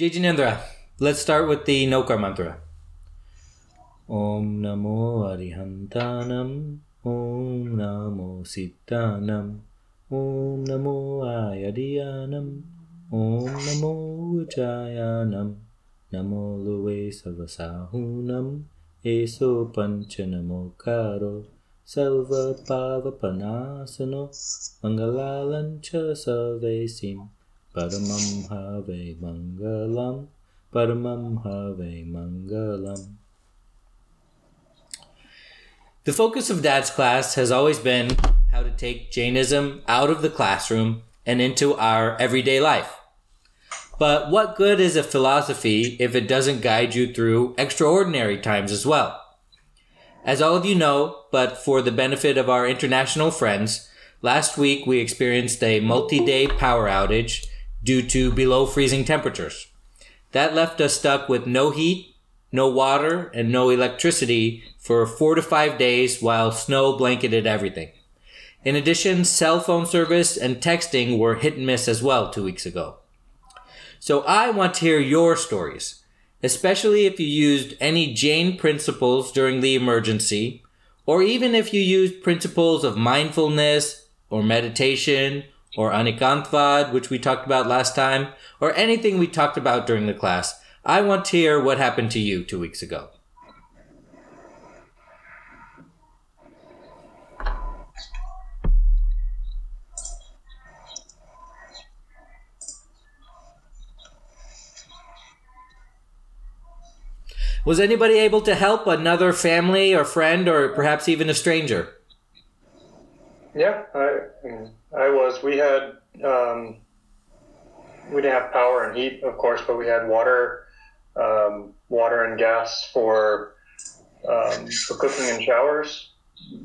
Jai let's start with the Navkar mantra. Om Namo Arihantanam Om Namo Sitanam Om Namo Ayadiyanam Om Namo Ujayanam Namo Luwe Savasahunam Eso Panchanamo Karo Salva Pavapanasano Mangalalancha Salvesim Paramam Have The focus of Dad's class has always been how to take Jainism out of the classroom and into our everyday life. But what good is a philosophy if it doesn't guide you through extraordinary times as well? As all of you know, but for the benefit of our international friends, last week we experienced a multi day power outage due to below freezing temperatures. That left us stuck with no heat, no water, and no electricity for four to five days while snow blanketed everything. In addition, cell phone service and texting were hit and miss as well two weeks ago. So I want to hear your stories, especially if you used any Jain principles during the emergency, or even if you used principles of mindfulness or meditation or anekantvad, which we talked about last time, or anything we talked about during the class. I want to hear what happened to you two weeks ago. Was anybody able to help another family or friend or perhaps even a stranger? Yeah, I, I was. We had um, we didn't have power and heat, of course, but we had water, um, water and gas for um, for cooking and showers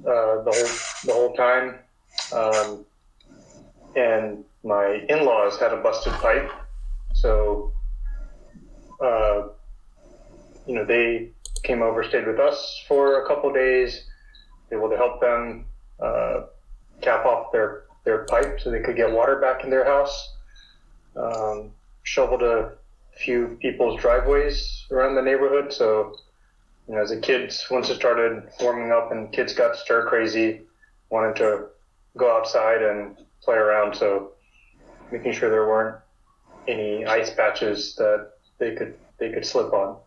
uh, the whole the whole time. Um, and my in-laws had a busted pipe, so uh, you know they came over, stayed with us for a couple days, able to help them uh, cap off their their pipe so they could get water back in their house. Um, shoveled a few people's driveways around the neighborhood. So, you know, as the kids, once it started warming up and kids got stir crazy, wanted to go outside and play around. So, making sure there weren't any ice patches that they could they could slip on.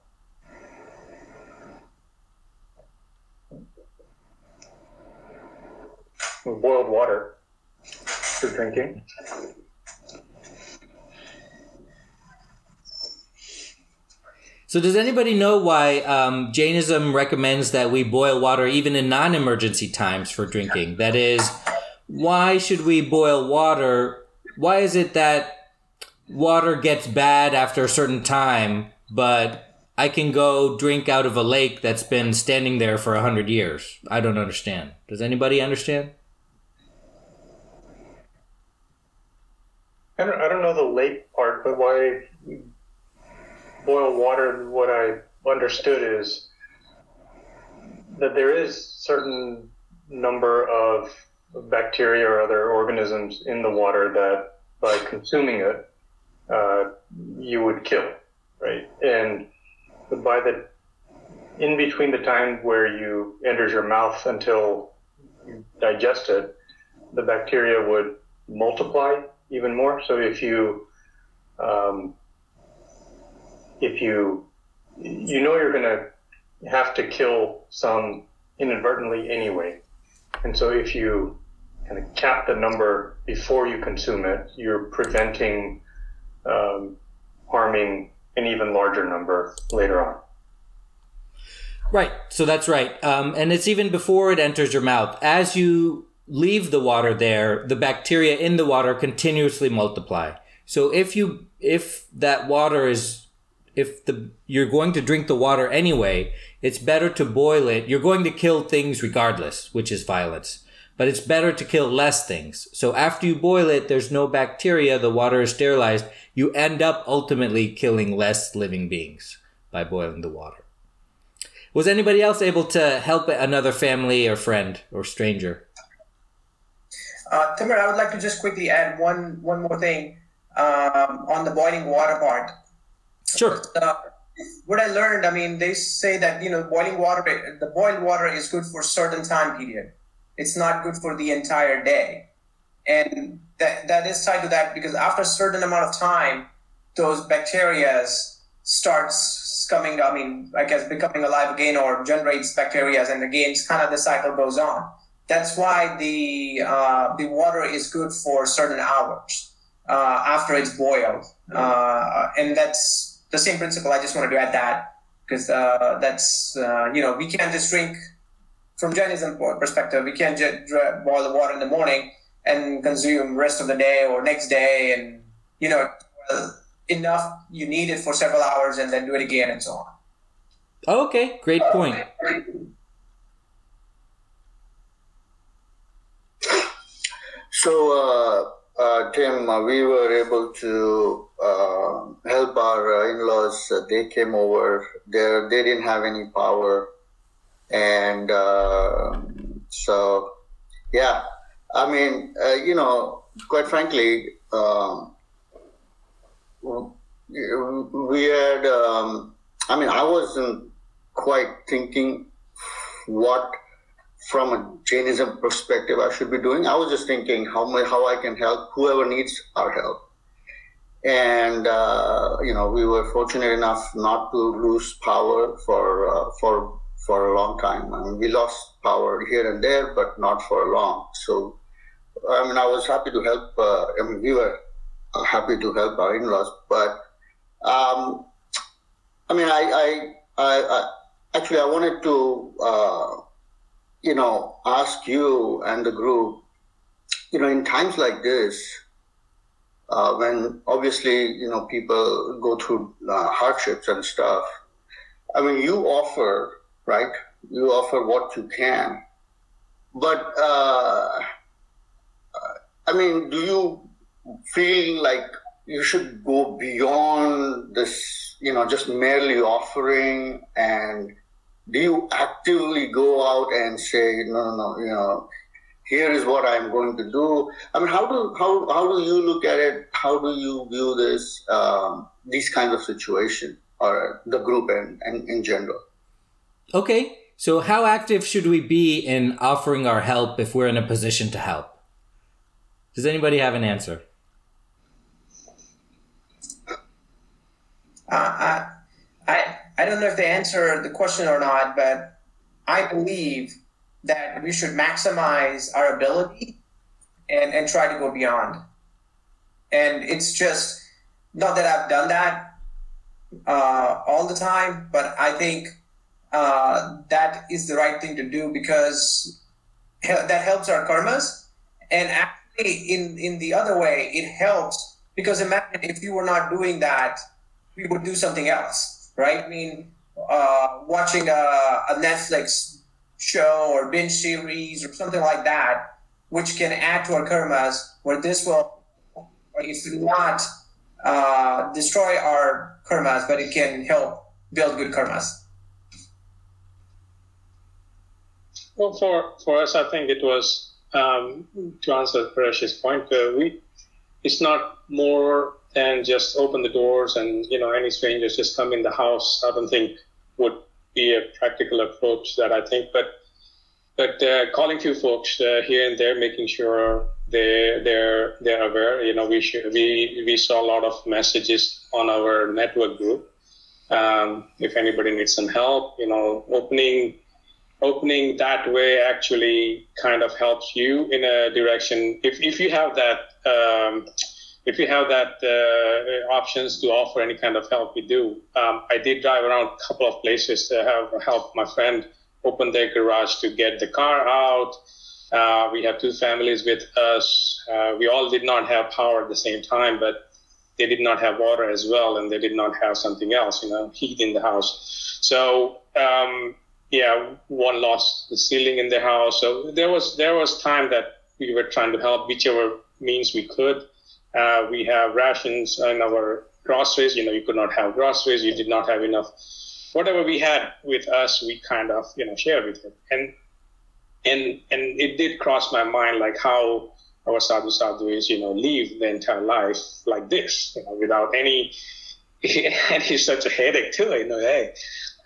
Boiled water for drinking. So, does anybody know why um, Jainism recommends that we boil water even in non emergency times for drinking? That is, why should we boil water? Why is it that water gets bad after a certain time, but I can go drink out of a lake that's been standing there for a hundred years? I don't understand. Does anybody understand? I don't, I don't know the lake part, but why boil water, what I understood is that there is certain number of bacteria or other organisms in the water that by consuming it, uh, you would kill, right? And by the in between the time where you enters your mouth until you digest it, the bacteria would multiply even more. So if you um, if you you know you're going to have to kill some inadvertently anyway, and so if you kind of cap the number before you consume it, you're preventing um, harming an even larger number later on. Right. So that's right. Um, and it's even before it enters your mouth. As you leave the water there, the bacteria in the water continuously multiply. So if you if that water is if the you're going to drink the water anyway, it's better to boil it. You're going to kill things regardless, which is violence. But it's better to kill less things. So after you boil it, there's no bacteria, the water is sterilized. You end up ultimately killing less living beings by boiling the water. Was anybody else able to help another family or friend or stranger? Uh, Timur, I would like to just quickly add one one more thing um, on the boiling water part. Sure. Uh, what I learned, I mean, they say that you know boiling water, the boiled water is good for certain time period. It's not good for the entire day, and that that is tied to that because after a certain amount of time, those bacteria starts coming. I mean, I guess becoming alive again or generates bacteria, and again, kind of the cycle goes on. That's why the uh, the water is good for certain hours uh, after it's boiled, uh, and that's the same principle. I just wanted to add that because uh, that's uh, you know we can't just drink from Jainism perspective. We can't just boil the water in the morning and consume rest of the day or next day, and you know enough you need it for several hours and then do it again and so on. Okay, great point. So, uh, uh, Tim, uh, we were able to help our in-laws. They came over. They they didn't have any power, and so yeah. I mean, you know, quite frankly, um, we had. Um, I mean, I wasn't quite thinking what from a Jainism perspective I should be doing. I was just thinking how my, how I can help whoever needs our help. And uh, you know, we were fortunate enough not to lose power for uh, for for a long time. I mean, we lost power here and there, but not for long. So, I mean, I was happy to help. Uh, I mean, we were uh, happy to help our in-laws, but um, I mean, I, I, I, I, actually I wanted to uh, you know, ask you and the group, you know, in times like this, uh, when obviously, you know, people go through uh, hardships and stuff, I mean, you offer, right? You offer what you can. But, uh, I mean, do you feel like you should go beyond this, you know, just merely offering and do you actively go out and say no no no you know here is what i'm going to do. I mean how do how, how do you look at it? How do you view this um, these kinds of situation or the group and, and in general? Okay so how active should we be in offering our help if we're in a position to help? Does anybody have an answer? Uh, I, I don't know if they answer the question or not, but I believe that we should maximize our ability and, and try to go beyond. And it's just not that I've done that uh, all the time, but I think uh, that is the right thing to do because that helps our karmas. And actually, in, in the other way, it helps because imagine if you were not doing that, we would do something else right? I mean, uh, watching a, a Netflix show or binge series or something like that, which can add to our karmas, where this will, if not uh, destroy our karmas, but it can help build good karmas. Well, for, for us, I think it was um, to answer Paresh's point. Uh, we it's not more and just open the doors and you know any strangers just come in the house i don't think would be a practical approach that i think but but uh, calling few folks uh, here and there making sure they they're they're aware you know we should, we we saw a lot of messages on our network group. Um, if anybody needs some help you know opening opening that way actually kind of helps you in a direction. If, if you have that um, if you have that uh, options to offer any kind of help, we do. Um, I did drive around a couple of places to have help my friend open their garage to get the car out. Uh, we have two families with us. Uh, we all did not have power at the same time, but they did not have water as well, and they did not have something else, you know, heat in the house. So um, yeah, one lost the ceiling in the house. So there was there was time that we were trying to help whichever means we could. Uh, we have rations in our groceries. You know, you could not have groceries. You did not have enough. Whatever we had with us, we kind of you know shared with him. And and and it did cross my mind like how our sadhu sadhvis you know live the entire life like this, you know, without any and he's such a headache too. You know, hey,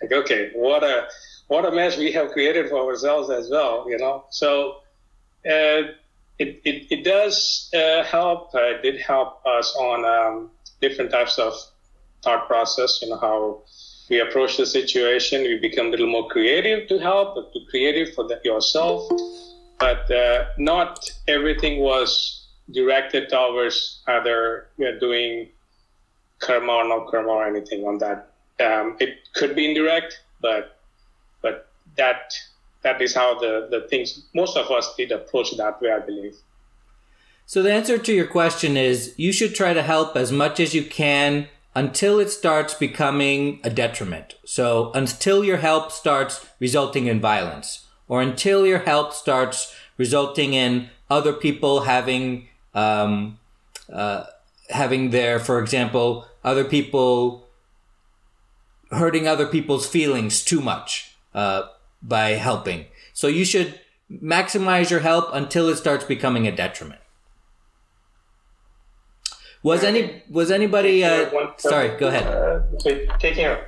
like okay, what a what a mess we have created for ourselves as well. You know, so uh, it, it it does uh, help. Uh, it did help us on um, different types of thought process. You know how we approach the situation. We become a little more creative to help, to creative for the, yourself. But uh, not everything was directed towards either you know, doing karma or no karma or anything on that. Um, it could be indirect, but but that that is how the, the things most of us did approach that way, I believe. So the answer to your question is you should try to help as much as you can until it starts becoming a detriment. So until your help starts resulting in violence, or until your help starts resulting in other people having um, uh, having their, for example, other people hurting other people's feelings too much uh, by helping. So you should maximize your help until it starts becoming a detriment. Was any was anybody? Uh, sorry, go ahead. Uh, so taking a,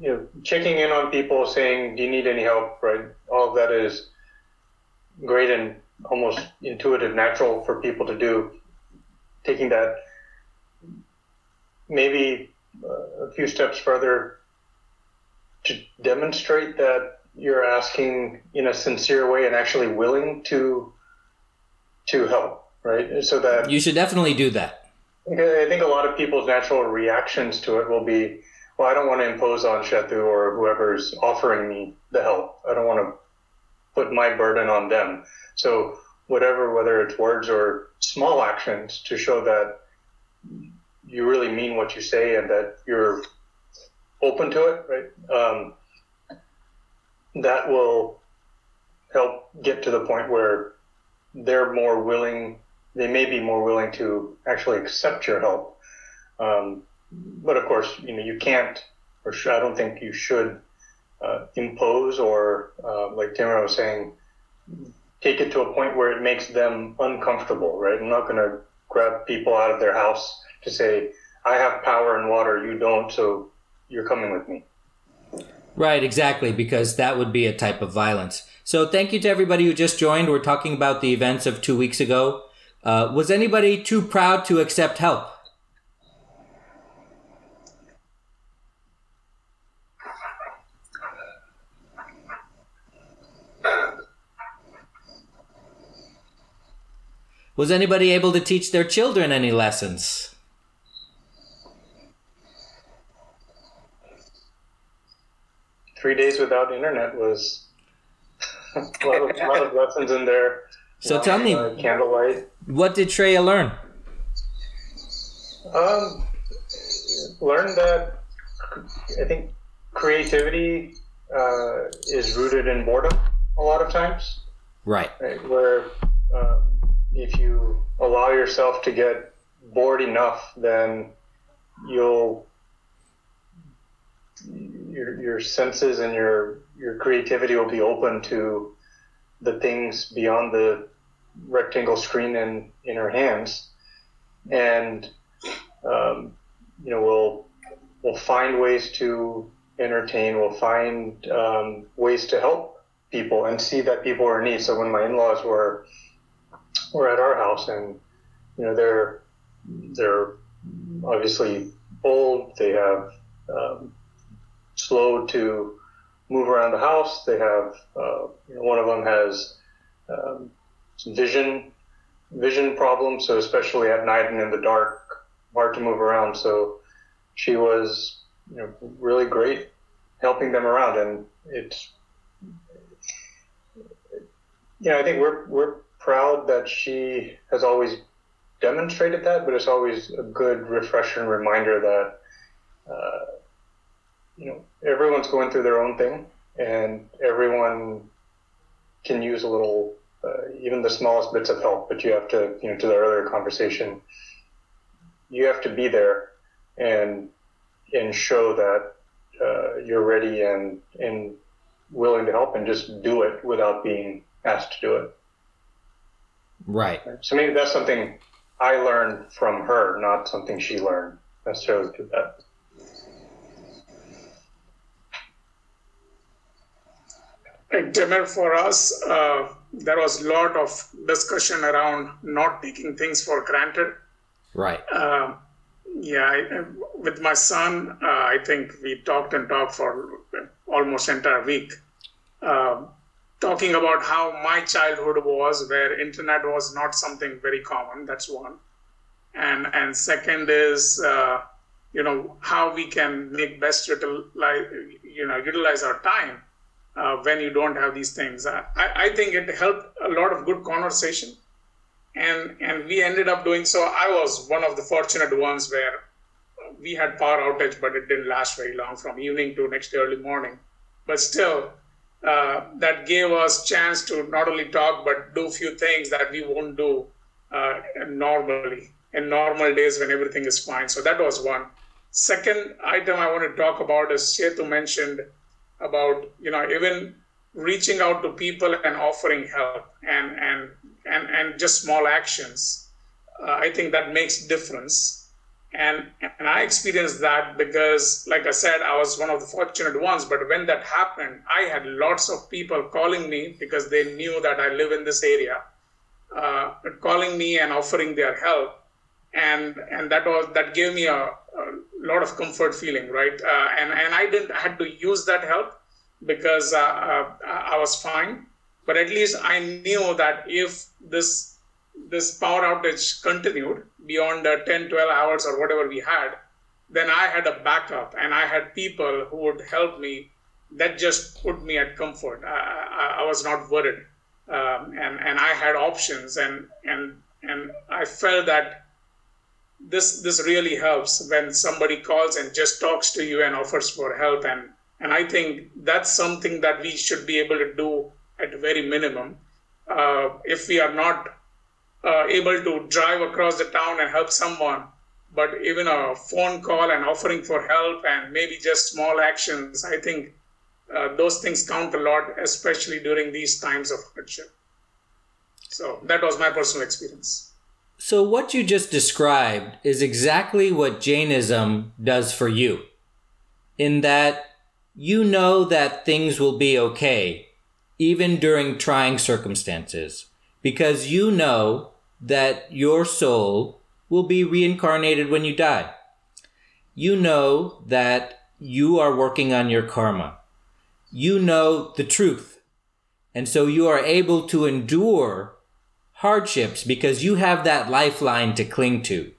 you know, checking in on people, saying, "Do you need any help?" Right. All of that is great and almost intuitive, natural for people to do. Taking that maybe a few steps further to demonstrate that you're asking in a sincere way and actually willing to to help, right? So that you should definitely do that. I think a lot of people's natural reactions to it will be, well, I don't want to impose on Shetu or whoever's offering me the help. I don't want to put my burden on them. So whatever, whether it's words or small actions to show that you really mean what you say and that you're open to it, right? Um, that will help get to the point where they're more willing they may be more willing to actually accept your help. Um, but of course, you know, you can't, or sh- I don't think you should uh, impose or, uh, like Timur was saying, take it to a point where it makes them uncomfortable, right? I'm not going to grab people out of their house to say, I have power and water, you don't, so you're coming with me. Right, exactly, because that would be a type of violence. So thank you to everybody who just joined. We're talking about the events of two weeks ago. Uh, was anybody too proud to accept help? Was anybody able to teach their children any lessons? Three days without internet was a lot of, lot of lessons in there. So tell me, uh, candlelight. What did Treya learn? Um, learned that I think creativity uh, is rooted in boredom a lot of times. Right. right? Where um, if you allow yourself to get bored enough, then you'll your your senses and your your creativity will be open to the things beyond the rectangle screen in in her hands, and um, you know we'll we'll find ways to entertain. We'll find um, ways to help people and see that people are in need. So when my in-laws were were at our house, and you know they're they're obviously old. They have um, slowed to move around the house. They have uh, one of them has um, vision vision problems, so especially at night and in the dark, hard to move around. So she was you know really great helping them around, and it's you know I think we're we're proud that she has always demonstrated that, but it's always a good refresher and reminder that. Uh, you know, everyone's going through their own thing, and everyone can use a little, uh, even the smallest bits of help. But you have to, you know, to the earlier conversation, you have to be there and and show that uh, you're ready and and willing to help, and just do it without being asked to do it. Right. So maybe that's something I learned from her, not something she learned necessarily to that. Like Timur, for us, uh, there was a lot of discussion around not taking things for granted. Right. Uh, yeah, I, with my son, uh, I think we talked and talked for almost entire week, uh, talking about how my childhood was, where internet was not something very common. That's one, and and second is uh, you know how we can make best utilize you know utilize our time uh, when you don't have these things. I, I think it helped a lot of good conversation and and we ended up doing so. I was one of the fortunate ones where we had power outage, but it didn't last very long from evening to next day early morning. But still, uh, that gave us chance to not only talk but do few things that we won't do uh, normally in normal days when everything is fine. So that was one. Second item I want to talk about is Setu mentioned about you know even reaching out to people and offering help and and and, and just small actions, uh, I think that makes difference. And, and I experienced that because, like I said, I was one of the fortunate ones. But when that happened, I had lots of people calling me because they knew that I live in this area, uh, calling me and offering their help. And, and that was that gave me a, a lot of comfort feeling, right? Uh, and, and I didn't had to use that help because uh, uh, I was fine but at least I knew that if this this power outage continued beyond the 10, 12 hours or whatever we had, then I had a backup and I had people who would help me. That just put me at comfort. I, I, I was not worried, um, and and I had options, and and and I felt that this this really helps when somebody calls and just talks to you and offers for help, and and I think that's something that we should be able to do at very minimum. Uh, if we are not uh, able to drive across the town and help someone, but even a phone call and offering for help and maybe just small actions, I think uh, those things count a lot, especially during these times of hardship. So that was my personal experience. So, what you just described is exactly what Jainism does for you, in that you know that things will be okay even during trying circumstances, because you know that your soul will be reincarnated when you die. You know that you are working on your karma. You know the truth. And so you are able to endure hardships because you have that lifeline to cling to.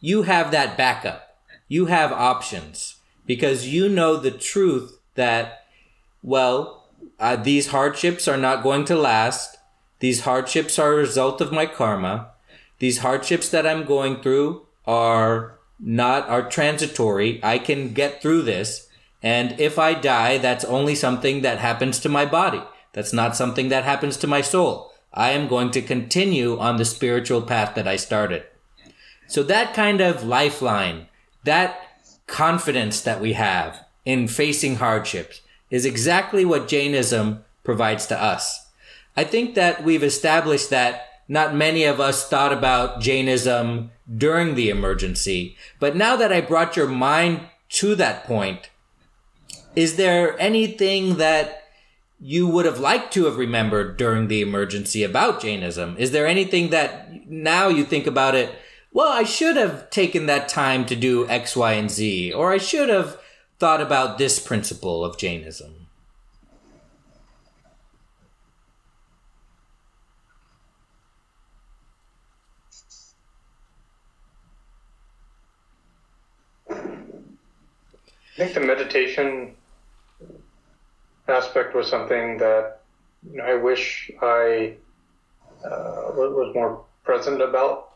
You have that backup. You have options because you know the truth that, well, uh, these hardships are not going to last. These hardships are a result of my karma. These hardships that I'm going through are not are transitory. I can get through this. And if I die, that's only something that happens to my body. That's not something that happens to my soul. I am going to continue on the spiritual path that I started. So that kind of lifeline, that confidence that we have in facing hardships, is exactly what Jainism provides to us. I think that we've established that not many of us thought about Jainism during the emergency, but now that I brought your mind to that point, is there anything that you would have liked to have remembered during the emergency about Jainism? Is there anything that now you think about it? Well, I should have taken that time to do X, Y, and Z, or I should have thought about this principle of Jainism? I think the meditation aspect was something that you know, I wish I uh, was more present about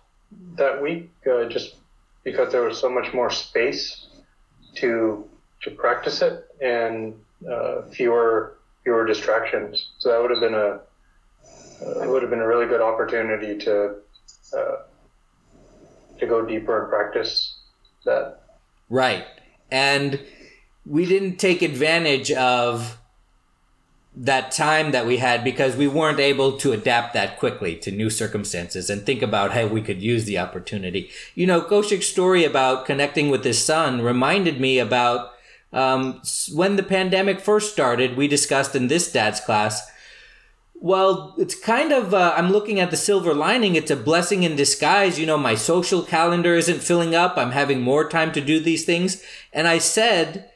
that week, uh, just because there was so much more space to to practice it and uh, fewer fewer distractions. So that would have been a uh, it would have been a really good opportunity to uh, to go deeper and practice that. Right, and we didn't take advantage of that time that we had because we weren't able to adapt that quickly to new circumstances and think about how we could use the opportunity. You know, Kaushik's story about connecting with his son reminded me about Um, when the pandemic first started, we discussed in this dad's class. Well, it's kind of, uh, I'm looking at the silver lining. It's a blessing in disguise. You know, my social calendar isn't filling up. I'm having more time to do these things. And I said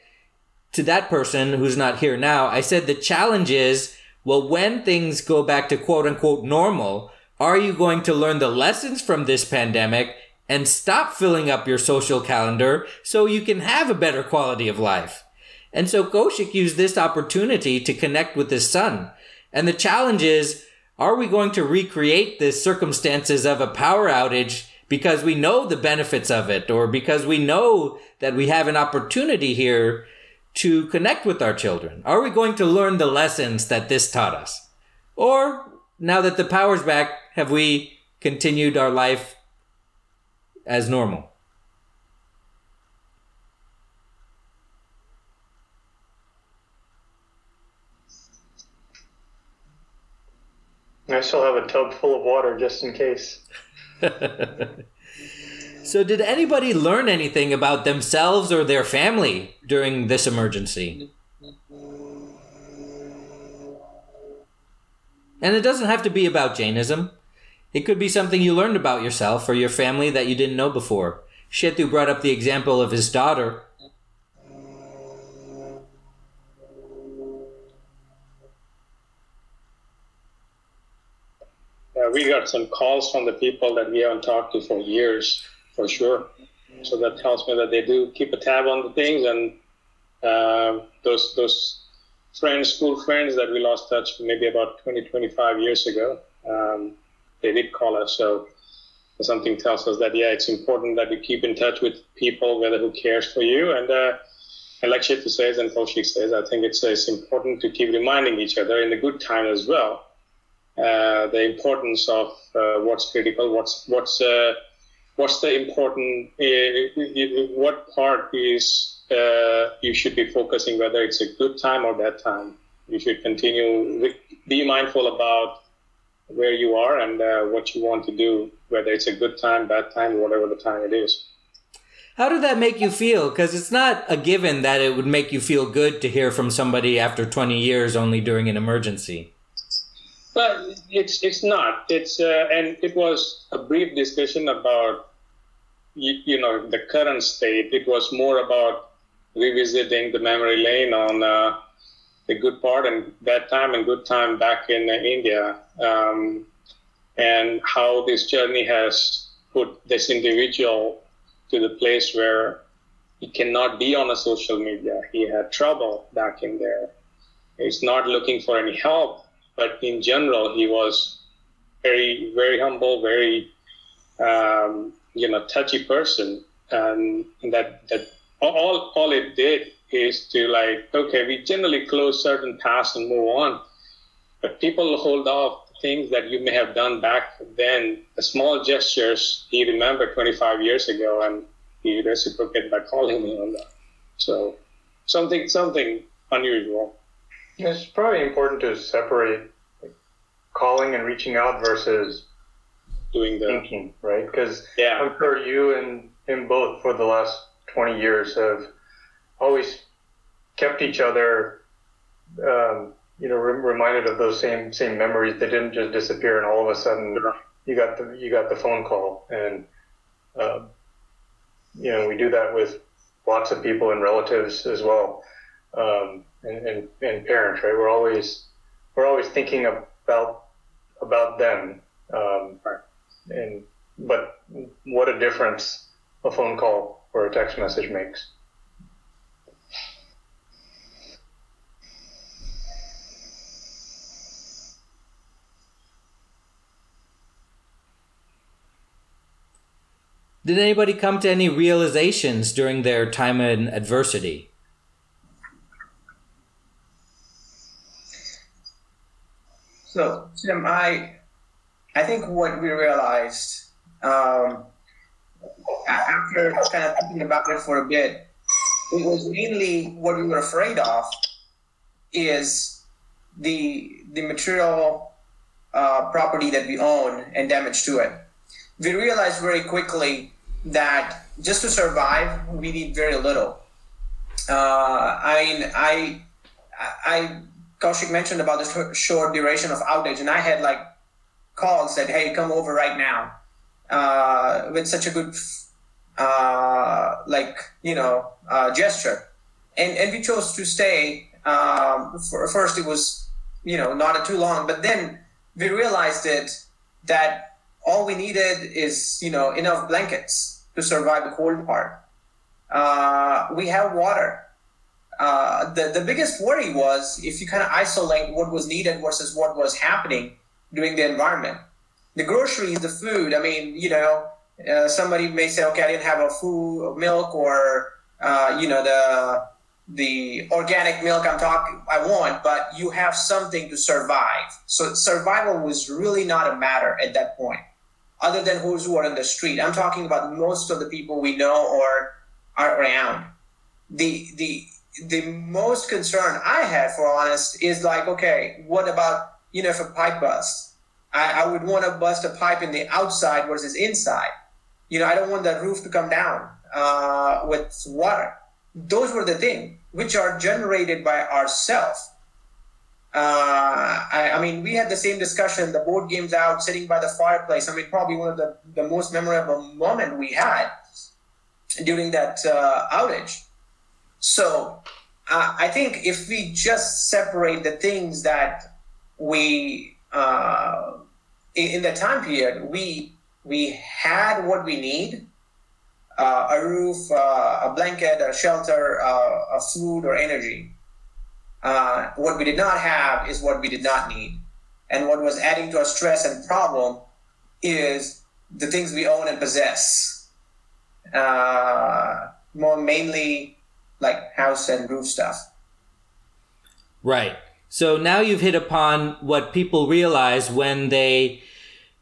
to that person who's not here now, I said the challenge is, well, when things go back to quote unquote normal, are you going to learn the lessons from this pandemic and stop filling up your social calendar so you can have a better quality of life. And so Kaushik used this opportunity to connect with his son. And the challenge is, are we going to recreate the circumstances of a power outage because we know the benefits of it or because we know that we have an opportunity here to connect with our children? Are we going to learn the lessons that this taught us? Or now that the power's back, have we continued our life as normal. I still have a tub full of water just in case. so, did anybody learn anything about themselves or their family during this emergency? And it doesn't have to be about Jainism. It could be something you learned about yourself or your family that you didn't know before. Shetu brought up the example of his daughter. Yeah, we got some calls from the people that we haven't talked to for years, for sure. So that tells me that they do keep a tab on the things, and uh, those those friends, school friends that we lost touch maybe about 20, 25 years ago. Um, they did call us. So something tells us that yeah, it's important that you keep in touch with people, whether who cares for you. And uh, and like Shetu says and Kaushik says, I think it's it's important to keep reminding each other in the good time as well. Uh, the importance of uh, what's critical, what's what's uh, what's the important, uh, what part is uh, you should be focusing, whether it's a good time or bad time. You should continue be mindful about where you are and uh, what you want to do, whether it's a good time, bad time, whatever the time it is. How did that make you feel? Because it's not a given that it would make you feel good to hear from somebody after 20 years only during an emergency. But it's it's not. It's uh, and it was a brief discussion about you, you, know the current state. It was more about revisiting the memory lane on uh, the good part and bad time and good time back in uh, India, um, and how this journey has put this individual to the place where he cannot be on a social media. He had trouble back in there. He's not looking for any help, but in general, he was very, very humble, very, um, you know, touchy person, and that that all all it did is to like, okay, we generally close certain paths and move on. But people hold off things that you may have done back then, the small gestures he remembered 25 years ago, and he reciprocated by calling me on that. So something something unusual. It's probably important to separate calling and reaching out versus doing the thinking, right? Because yeah. I'm sure you and him both for the last 20 years have always kept each other, um, you know, re- reminded of those same same memories. They didn't just disappear, and all of a sudden you got the you got the phone call, and uh, you know we do that with lots of people and relatives as well, um, and, and and parents. Right, we're always we're always thinking about about them, um, and but what a difference a phone call or a text message makes. Did anybody come to any realizations during their time in adversity? So, Tim, I, I think what we realized um, after kind of thinking about it for a bit, it was mainly what we were afraid of is the the material uh, property that we own and damage to it. We realized very quickly that just to survive, we need very little. Uh, I mean, I, I, Kaushik mentioned about the short duration of outage, and I had like calls that, hey, come over right now, uh, with such a good, uh, like you know, uh, gesture, and and we chose to stay. Um, for, first, it was you know not too long, but then we realized it that all we needed is you know enough blankets to survive the cold part. Uh, we have water. Uh, the the biggest worry was if you kind of isolate what was needed versus what was happening during the environment. The groceries, the food. I mean, you know, uh, somebody may say, okay, I didn't have a food, milk, or uh, you know the the organic milk I'm talking I want, but you have something to survive. So survival was really not a matter at that point, other than who's who are in the street. I'm talking about most of the people we know or are around. The the the most concern I had, for honest, is like, okay, what about you know if a pipe busts? I, I would want to bust a pipe in the outside versus inside. You know, I don't want the roof to come down uh, with water those were the things which are generated by ourselves. Uh, I, I, mean, we had the same discussion, the board games out, sitting by the fireplace. I mean, probably one of the, the most memorable moment we had during that uh, outage. So uh, I think if we just separate the things that we, uh, in, in the time period, we, we had what we need uh, a roof, uh, a blanket, a shelter, uh, a food, or energy. Uh, what we did not have is what we did not need. And what was adding to our stress and problem is the things we own and possess. More mainly like house and roof stuff. Right. So now you've hit upon what people realize when they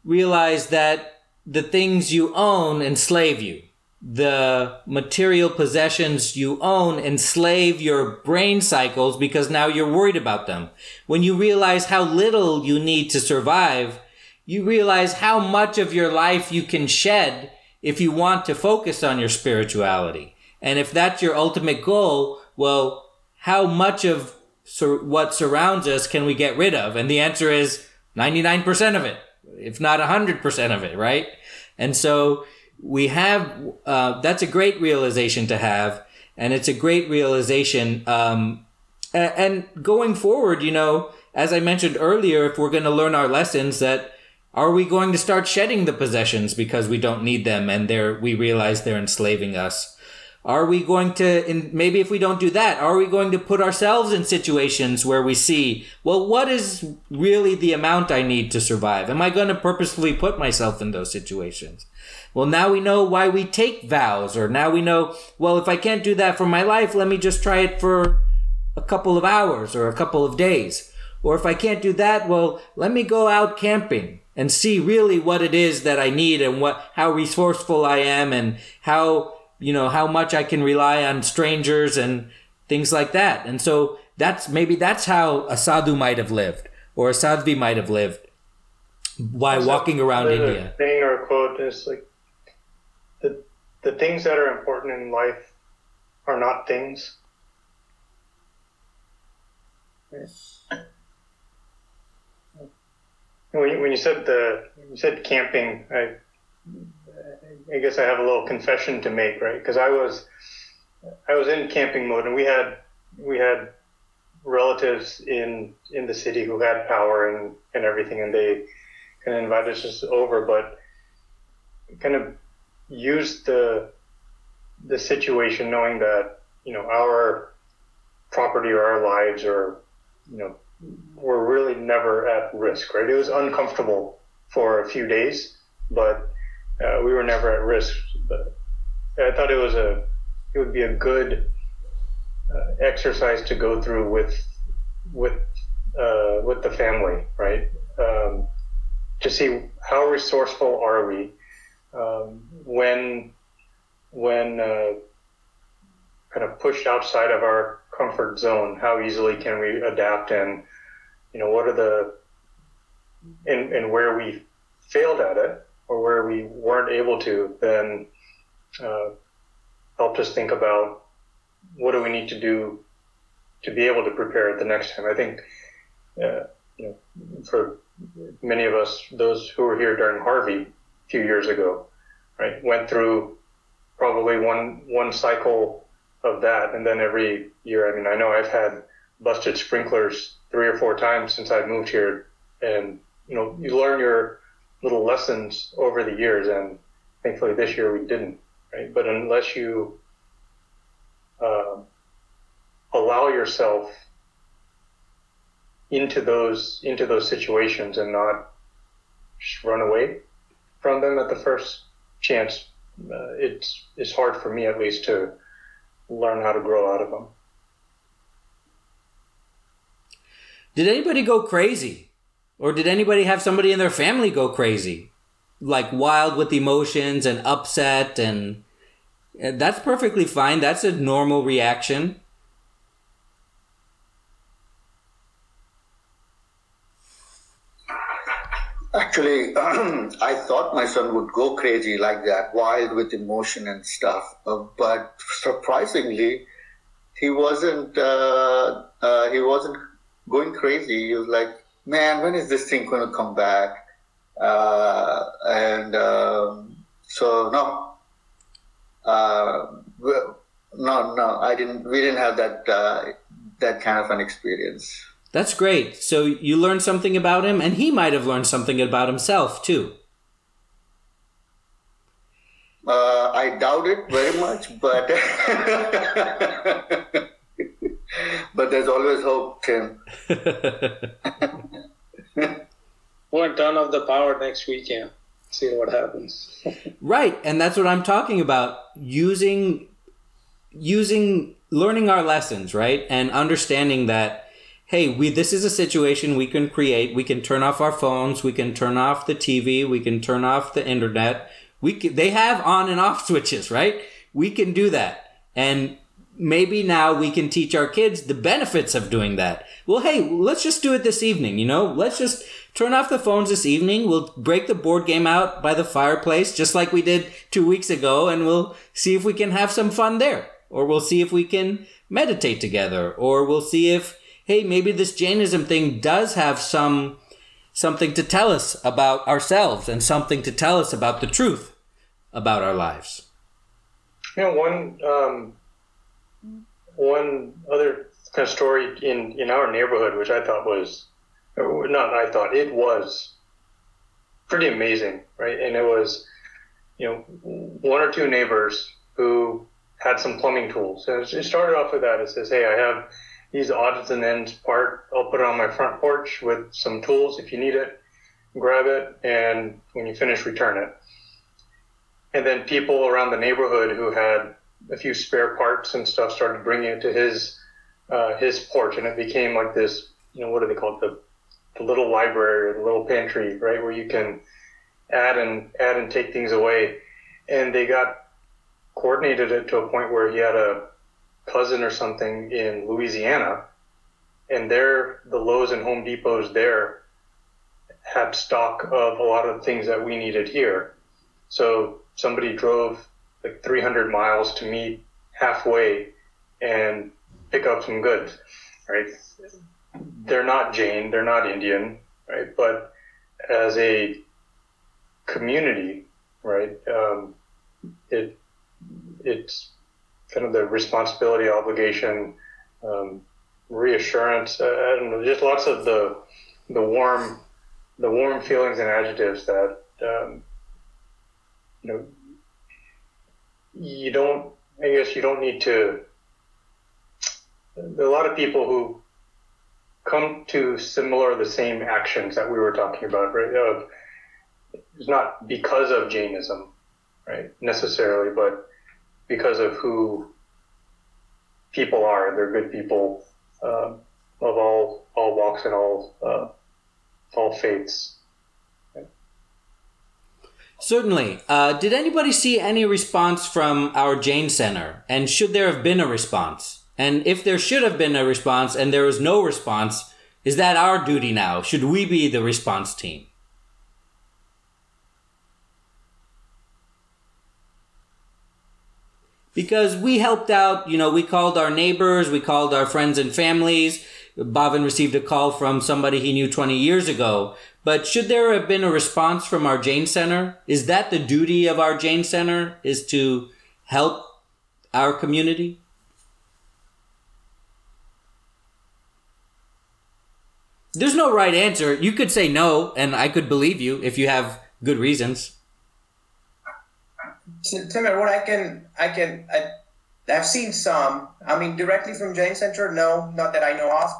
realize that the things you own enslave you the material possessions you own enslave your brain cycles because now you're worried about them. When you realize how little you need to survive, you realize how much of your life you can shed if you want to focus on your spirituality. And if that's your ultimate goal, well, how much of sur- what surrounds us can we get rid of? And the answer is 99% of it, if not 100% of it, right? And so we have uh, that's a great realization to have and it's a great realization um, and, going forward you know as i mentioned earlier if we're going to learn our lessons that are we going to start shedding the possessions because we don't need them and they're we realize they're enslaving us are we going to in, maybe if we don't do that are we going to put ourselves in situations where we see well what is really the amount i need to survive am i going to purposefully put myself in those situations well, now we know why we take vows, or now we know, well, if I can't do that for my life, let me just try it for a couple of hours or a couple of days. Or if I can't do that, well, let me go out camping and see really what it is that I need and what, how resourceful I am and how, you know, how much I can rely on strangers and things like that. And so that's, maybe that's how a sadhu might have lived or a sadhvi might have lived while walking around India. Saying or quote is like the things that are important in life are not things. When you, when you said the you said camping, I I guess I have a little confession to make, right? Because I was I was in camping mode, and we had we had relatives in in the city who had power and and everything, and they kind of invited us over, but kind of used the the situation knowing that you know our property or our lives or you know were really never at risk right it was uncomfortable for a few days but uh, we were never at risk but i thought it was a it would be a good uh, exercise to go through with with uh, with the family right? Um, to see how resourceful are we um, when when uh, kind of pushed outside of our comfort zone, how easily can we adapt and you know what are the and, and where we failed at it or where we weren't able to then uh, helped us think about what do we need to do to be able to prepare the next time? I think, uh, you know, for many of us, those who were here during Harvey a few years ago, right, went through probably one one cycle of that, and then every year. I mean, I know I've had busted sprinklers three or four times since I moved here, and you know, you learn your little lessons over the years, and thankfully this year we didn't, right? But unless you uh, allow yourself into those into those situations and not run away from them at the first chance, uh, it's it's hard for me at least to learn how to grow out of them. Did anybody go crazy? Or did anybody have somebody in their family go crazy? Like wild with emotions and upset and that's perfectly fine. That's a normal reaction. Actually, I thought my son would go crazy like that, wild with emotion and stuff. Uh, but surprisingly, he wasn't. Uh, uh, he wasn't going crazy. He was like, "Man, when is this thing going to come back?" Uh, and um, so no, uh, no, no, I didn't. We didn't have that uh, that kind of an experience. That's great. So you learned something about him, and he might have learned something about himself too. Uh, I doubt it very much, but but there's always hope, Tim. We'll turn off the power next weekend. See what happens. right, and that's what I'm talking about. Using using learning our lessons, right? And understanding that hey, we this is a situation we can create. We can turn off our phones, we can turn off the TV, we can turn off the internet. We can, they have on and off switches, right? We can do that. And maybe now we can teach our kids the benefits of doing that. Well, hey, let's just do it this evening, you know? Let's just turn off the phones this evening. We'll break the board game out by the fireplace, just like we did two weeks ago, and we'll see if we can have some fun there. Or we'll see if we can meditate together. Or we'll see if, hey, maybe this Jainism thing does have some something to tell us about ourselves and something to tell us about the truth about our lives. You know, one um, one other kind of story in in our neighborhood, which I thought was not I thought it was pretty amazing, right? And it was you know one or two neighbors who had some plumbing tools. And it started off with that. It says, "Hey, I have these odds and ends part. I'll put it on my front porch with some tools if you need it. Grab it, and when you finish, return it." And then people around the neighborhood who had a few spare parts and stuff started bringing it to his uh, his porch, and it became like this. You know, what do they call it? The the little library or the little pantry, right, where you can add and add and take things away. And they got coordinated it to a point where he had a cousin or something in Louisiana, and there the Lowe's and Home Depots there had stock of a lot of things that we needed here. So somebody drove like 300 miles to meet halfway and pick up some goods, right? They're not Jain, they're not Indian, right? But as a community, right, um, it it's kind of the responsibility, obligation, um, reassurance. Uh, I don't know, just lots of the the warm the warm feelings and adjectives that um, you know you don't i guess you don't need to there are a lot of people who come to similar the same actions that we were talking about right? Of it's not because of jainism right necessarily but because of who people are. They're good people uh, of all all walks and all uh, all faiths Certainly. Uh, did anybody see any response from our Jain Center? And should there have been a response? And if there should have been a response and there was no response, is that our duty now? Should we be the response team? because we helped out. You know, we called our neighbors, we called our friends and families. Bhavin received a call from somebody he knew 20 years ago. But should there have been a response from our Jain Center? Is that the duty of our Jain Center? Is to help our community? There's no right answer. You could say no, and I could believe you if you have good reasons. Timur, what I can, I can, I, I've seen some. I mean, directly from Jain Center, no, not that I know of.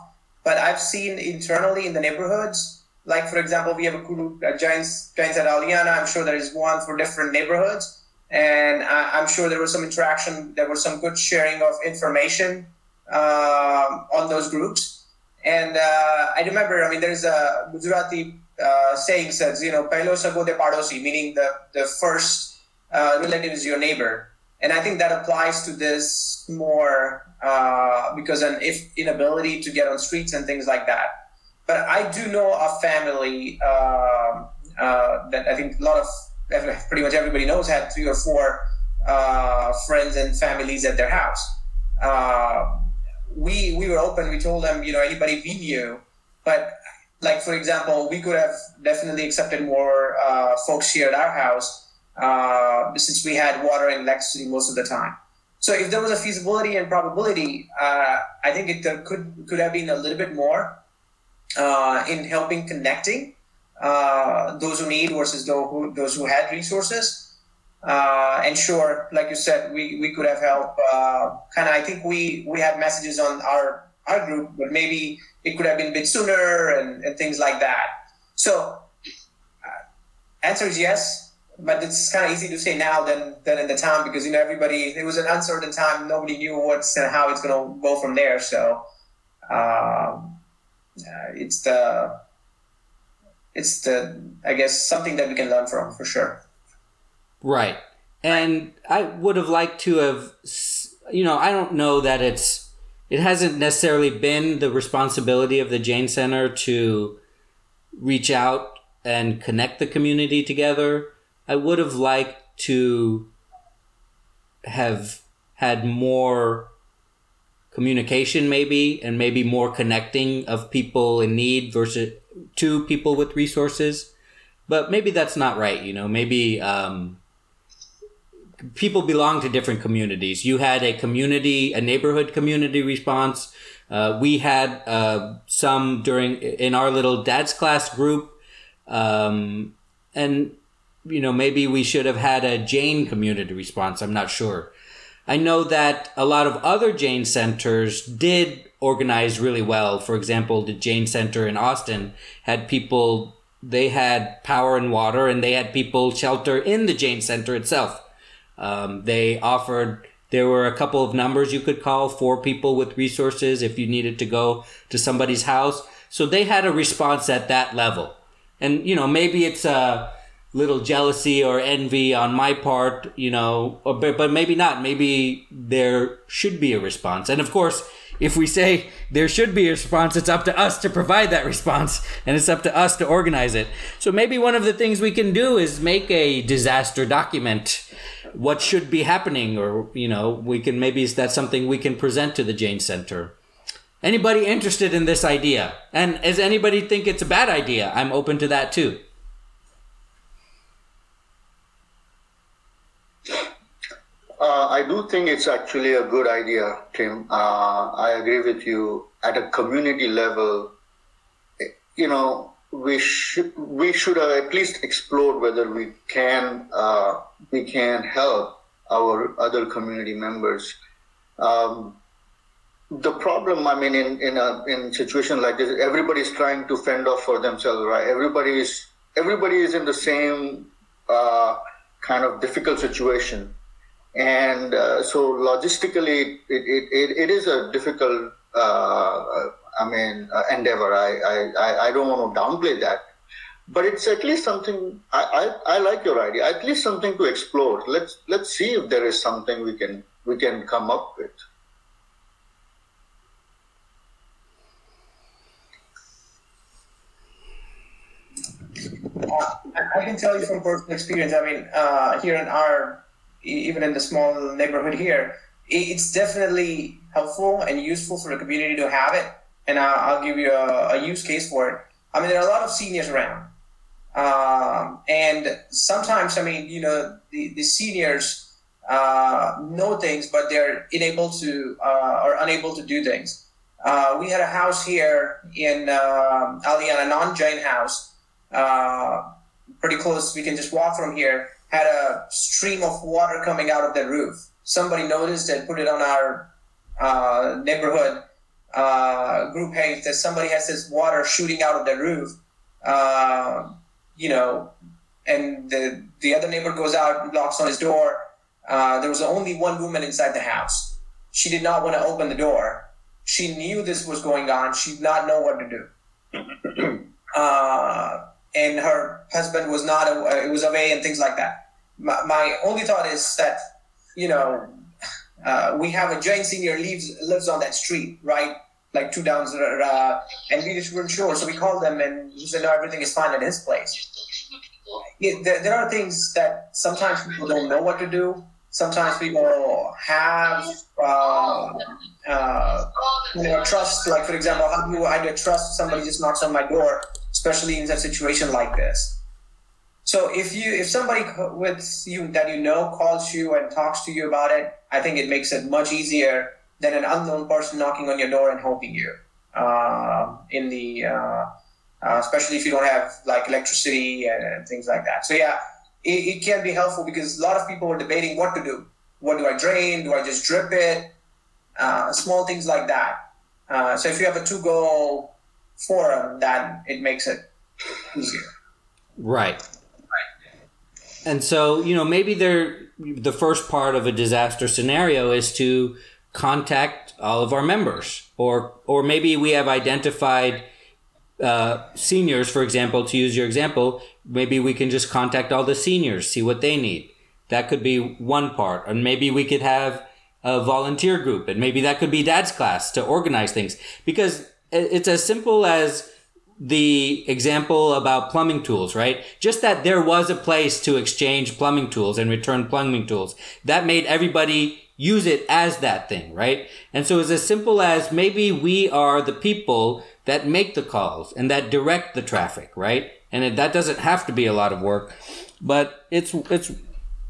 But I've seen internally in the neighborhoods. Like, for example, we have a group, uh, Jains, Jains at Aliana. I'm sure there is one for different neighborhoods. And I, am sure there was some interaction. There was some good sharing of information uh, on those groups. And uh, I remember, I mean, there's a Gujarati uh, saying says, you know, Pehlo sago de padosi, meaning the, the first uh, relative is your neighbor. And I think that applies to this more uh, because an if inability to get on streets and things like that. But I do know a family uh, uh, that I think a lot of pretty much everybody knows had three or four uh, friends and families at their house. Uh, we we were open. We told them, you know, anybody we knew, but like for example, we could have definitely accepted more uh, folks here at our house uh, since we had water and electricity most of the time. So if there was a feasibility and probability, uh, I think it could could have been a little bit more uh, in helping connecting uh, those who need versus those who those who had resources. Uh, and sure, like you said, we, we could have helped. Uh, kind of, I think we we had messages on our our group, but maybe it could have been a bit sooner and, and things like that. So, uh, answer is yes, but it's kind of easy to say now than than in the time because you know everybody it was an uncertain time. Nobody knew what's and how it's going to go from there. So, um, Uh, it's the it's the I guess something that we can learn from for sure. Right. And I would have liked to have, you know, I don't know that it's, it hasn't necessarily been the responsibility of the Jain Center to reach out and connect the community together. I would have liked to have had more communication maybe and maybe more connecting of people in need versus to people with resources but maybe that's not right you know maybe um, people belong to different communities. You had a community, a neighborhood community response. Uh, we had uh, some during in our little dad's class group, um, and you know maybe we should have had a jain community response. I'm not sure. I know that a lot of other Jain centers did organize really well. For example, the Jain Center in Austin had people. They had power and water, and they had people shelter in the Jain Center itself. Um, they offered there were a couple of numbers you could call for people with resources if you needed to go to somebody's house. So they had a response at that level. And, you know, maybe it's a little jealousy or envy on my part, you know, or, but, but maybe not. Maybe there should be a response. And of course, if we say there should be a response, it's up to us to provide that response and it's up to us to organize it. So maybe one of the things we can do is make a disaster document what should be happening or you know we can maybe that's something we can present to the Jain Center. Anybody interested in this idea? And does anybody think it's a bad idea? I'm open to that too. Uh, I do think it's actually a good idea, Tim. Uh, I agree with you. At a community level, you know, we should we should have at least explored whether we can uh, we can help our other community members. Um, the problem, I mean, in in a in situation like this, everybody is trying to fend off for themselves, right? Everybody is everybody is in the same uh, kind of difficult situation, and uh, so logistically, it, it, it, it is a difficult. Uh, I mean, uh, endeavor. I, I I don't want to downplay that, but it's at least something I, I, I like your idea at least something to explore let's let's see if there is something we can we can come up with I can tell you from personal experience. I mean, uh, here in our even in the small neighborhood here, it's definitely helpful and useful for the community to have it. And I'll, give you a, a use case for it. I mean, there are a lot of seniors around. Um, and sometimes, I mean, you know, the, the seniors uh, know things, but they're unable to uh, or unable to do things. Uh, we had a house here in um Aliana, non-Jain house, uh, pretty close. We can just walk from here. Had a stream of water coming out of the roof. Somebody noticed and put it on our uh, neighborhood uh, group page that somebody has this water shooting out of the roof. Uh, you know, and the the other neighbor goes out, knocks on his door. Uh, there was only one woman inside the house. She did not want to open the door. She knew this was going on. She did not know what to do. uh, and her husband was not. Uh, it was away and things like that. My, my only thought is that, you know, uh, we have a Jain senior lives lives on that street, right? Like two downs, uh, and we just weren't sure. So we called them, and he said, "No, everything is fine at his place." Yeah, there, there are things that sometimes people don't know what to do. Sometimes people have uh, uh, you know trust. Like for example, how do I do trust somebody just knocks on my door, especially in a situation like this? So if you if somebody with you that you know calls you and talks to you about it, I think it makes it much easier than an unknown person knocking on your door and helping you. Um in the uh, uh, especially if you don't have like electricity and, and things like that. So yeah, it, it can be helpful because a lot of people are debating what to do. What do I drain? Do I just drip it? Uh, small things like that. Uh, so if you have a to-go forum, then it makes it easier. Right. right. And so, you know, maybe they're the first part of a disaster scenario is to contact all of our members, or or maybe we have identified uh, seniors, for example, to use your example. Maybe we can just contact all the seniors, see what they need. That could be one part, and maybe we could have a volunteer group, and maybe that could be dad's class to organize things because it's as simple as the example about plumbing tools, right? Just that there was a place to exchange plumbing tools and return plumbing tools. That made everybody use it as that thing, right? And so it's as simple as maybe we are the people that make the calls and that direct the traffic, right? And it, that doesn't have to be a lot of work, but it's, it's,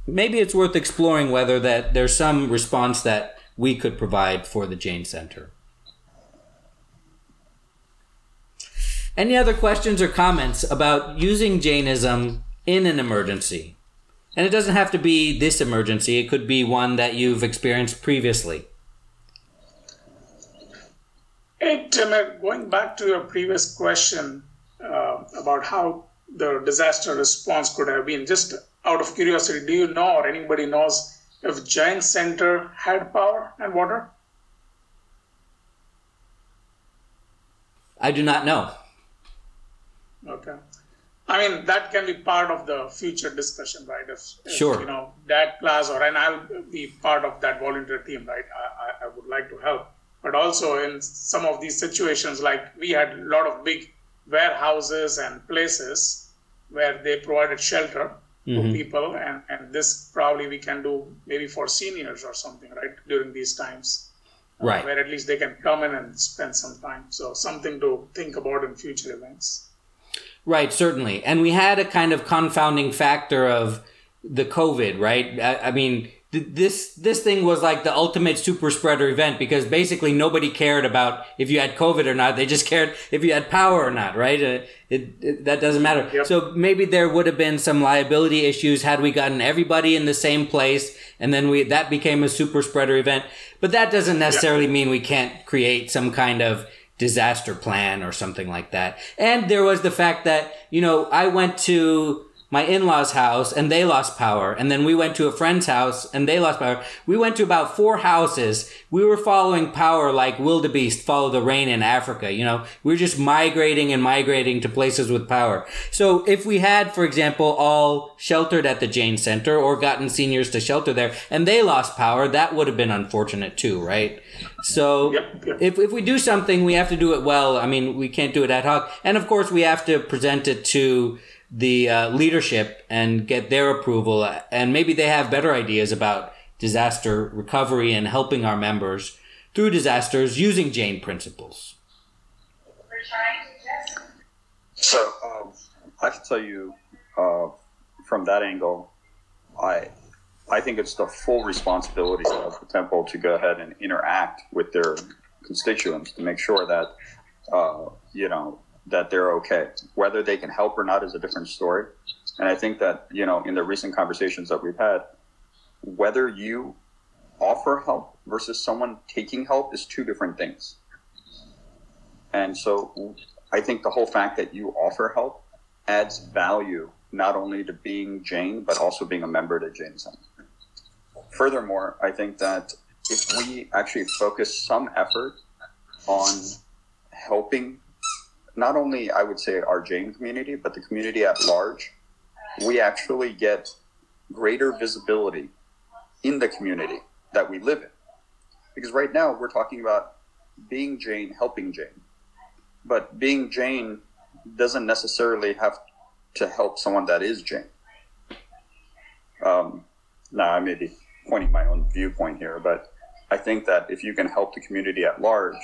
maybe it's worth exploring whether that there's some response that we could provide for the Jain Center. Any other questions or comments about using Jainism in an emergency? And it doesn't have to be this emergency, it could be one that you've experienced previously. Uh, going back to your previous question uh, about how the disaster response could have been, just out of curiosity, do you know or anybody knows if Jain Center had power and water? I do not know. Okay. I mean, that can be part of the future discussion, right? If, if, Sure. you know, that class or, and I'll be part of that volunteer team, right? I, I, I would like to help. But also in some of these situations, like we had a lot of big warehouses and places where they provided shelter for people. And, and this probably we can do maybe for seniors or something, right? During these times. Uh, Right. Where at least they can come in and spend some time. So something to think about in future events. Right, certainly. And we had a kind of confounding factor of the COVID, right? I, I mean, th- this this thing was like the ultimate super spreader event because basically nobody cared about if you had COVID or not. They just cared if you had power or not, right? Uh, it, it, that doesn't matter. Yep. So maybe there would have been some liability issues had we gotten everybody in the same place, and then we that became a super spreader event. But that doesn't necessarily mean we can't create some kind of disaster plan or something like that. And there was the fact that, you know, I went to my in-laws house and they lost power. And then we went to a friend's house and they lost power. We went to about four houses. We were following power like wildebeest follow the rain in africa you know. We were just migrating and migrating to places with power. So if we had for example all sheltered at the jain center or gotten seniors to shelter there and they lost power that would have been unfortunate too right So Yep, yep. if if we do something, we have to do it well. I mean, we can't do it ad hoc, and of course, we have to present it to the uh, leadership and get their approval, and maybe they have better ideas about disaster recovery and helping our members through disasters using Jain principles. So um, I can tell you uh, from that angle, I I think it's the full responsibility of the temple to go ahead and interact with their constituents to make sure that uh, you know that they're okay. Whether they can help or not is a different story. And I think that you know in the recent conversations that we've had, whether you offer help versus someone taking help is two different things. And so I think the whole fact that you offer help adds value not only to being Jain, but also being a member to Jain Center. Furthermore, I think that if we actually focus some effort on helping not only, I would say, our Jain community, but the community at large, we actually get greater visibility in the community that we live in. Because right now we're talking about being Jain, helping Jain. But being Jain doesn't necessarily have to help someone that is Jain. Um, now, I may be pointing my own viewpoint here, but I think that if you can help the community at large,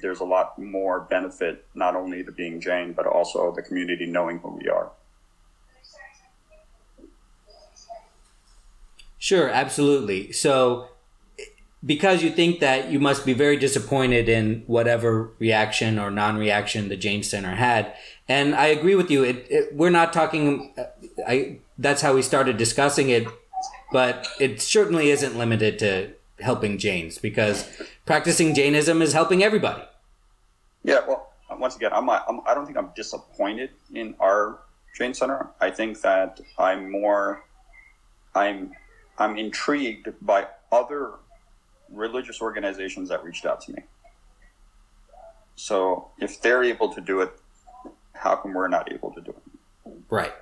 there's a lot more benefit not only to being Jain, but also the community knowing who we are. Sure, absolutely. So, because you think that you must be very disappointed in whatever reaction or non-reaction the Jain Center had, and I agree with you. It, it, we're not talking. Uh, I that's how we started discussing it, but it certainly isn't limited to helping Jains because practicing Jainism is helping everybody. Yeah, well, once again, I'm, not, I'm I don't think I'm disappointed in our Jain Center. I think that I'm more, I'm, I'm intrigued by other religious organizations that reached out to me. So if they're able to do it, how come we're not able to do it? Right.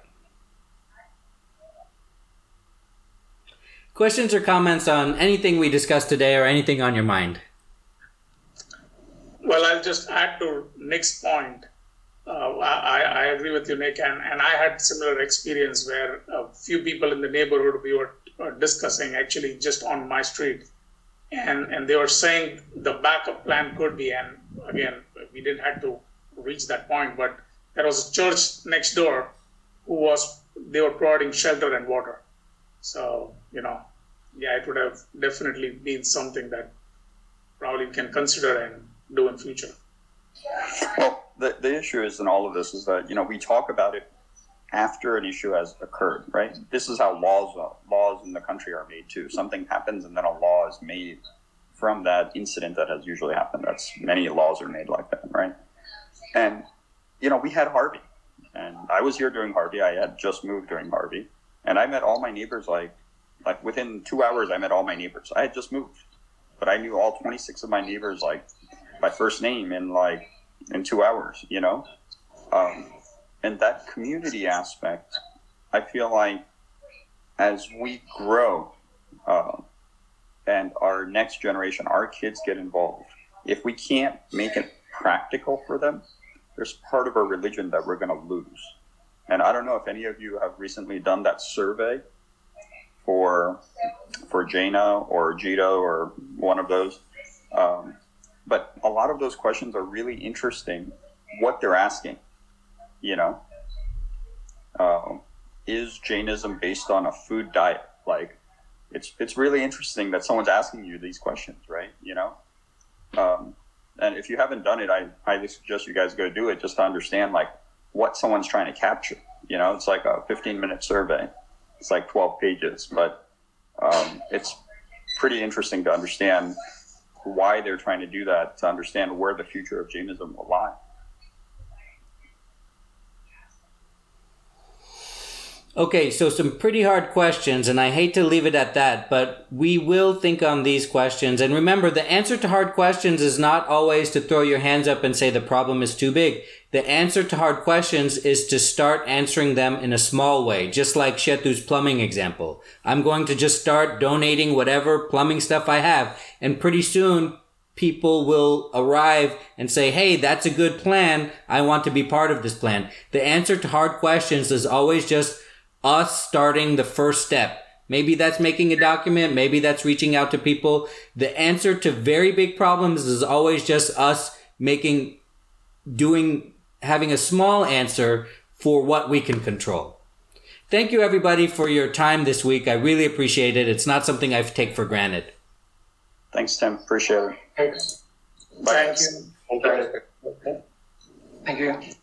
Questions or comments on anything we discussed today or anything on your mind? Well, I'll just add to Nick's point. Uh, I, I agree with you, Nick, and, and I had similar experience where a few people in the neighborhood we were discussing actually just on my street, and and they were saying the backup plan could be, and again we didn't have to reach that point, but there was a church next door who was they were providing shelter and water, so you know, yeah, it would have definitely been something that probably we can consider and do in future. Well, the, the issue is in all of this is that, you know, we talk about it after an issue has occurred, right? This is how laws laws in the country are made too. Something happens and then a law is made from that incident that has usually happened. That's many laws are made like that, right? And you know, we had Harvey, and I was here during Harvey. I had just moved during Harvey, and I met all my neighbors like like within two hours. I met all my neighbors. I had just moved, but I knew all 26 of my neighbors like by first name in like in two hours, you know? Um, and that community aspect, I feel like as we grow uh, and our next generation, our kids get involved, if we can't make it practical for them, there's part of our religion that we're going to lose. And I don't know if any of you have recently done that survey for for JAINA or Jito or one of those. Um, but a lot of those questions are really interesting. What they're asking, you know, uh, is Jainism based on a food diet? Like, it's it's really interesting that someone's asking you these questions, right? You know, um, and if you haven't done it, I highly suggest you guys go do it just to understand like what someone's trying to capture. You know, it's like a 15 minute survey. It's like 12 pages, but um, it's pretty interesting to understand why they're trying to do that to understand where the future of Jainism will lie. Okay, so some pretty hard questions, and I hate to leave it at that, but we will think on these questions. And remember, the answer to hard questions is not always to throw your hands up and say the problem is too big. The answer to hard questions is to start answering them in a small way, just like Shetu's plumbing example. I'm going to just start donating whatever plumbing stuff I have, and pretty soon people will arrive and say, Hey, that's a good plan. I want to be part of this plan. The answer to hard questions is always just us starting the first step. Maybe that's making a document. Maybe that's reaching out to people. The answer to very big problems is always just us making, doing, having a small answer for what we can control. Thank you everybody for your time this week. I really appreciate it. It's not something I take for granted. Thanks, Tim. Appreciate it. Thanks. Bye. Thank you. Okay. Thank you.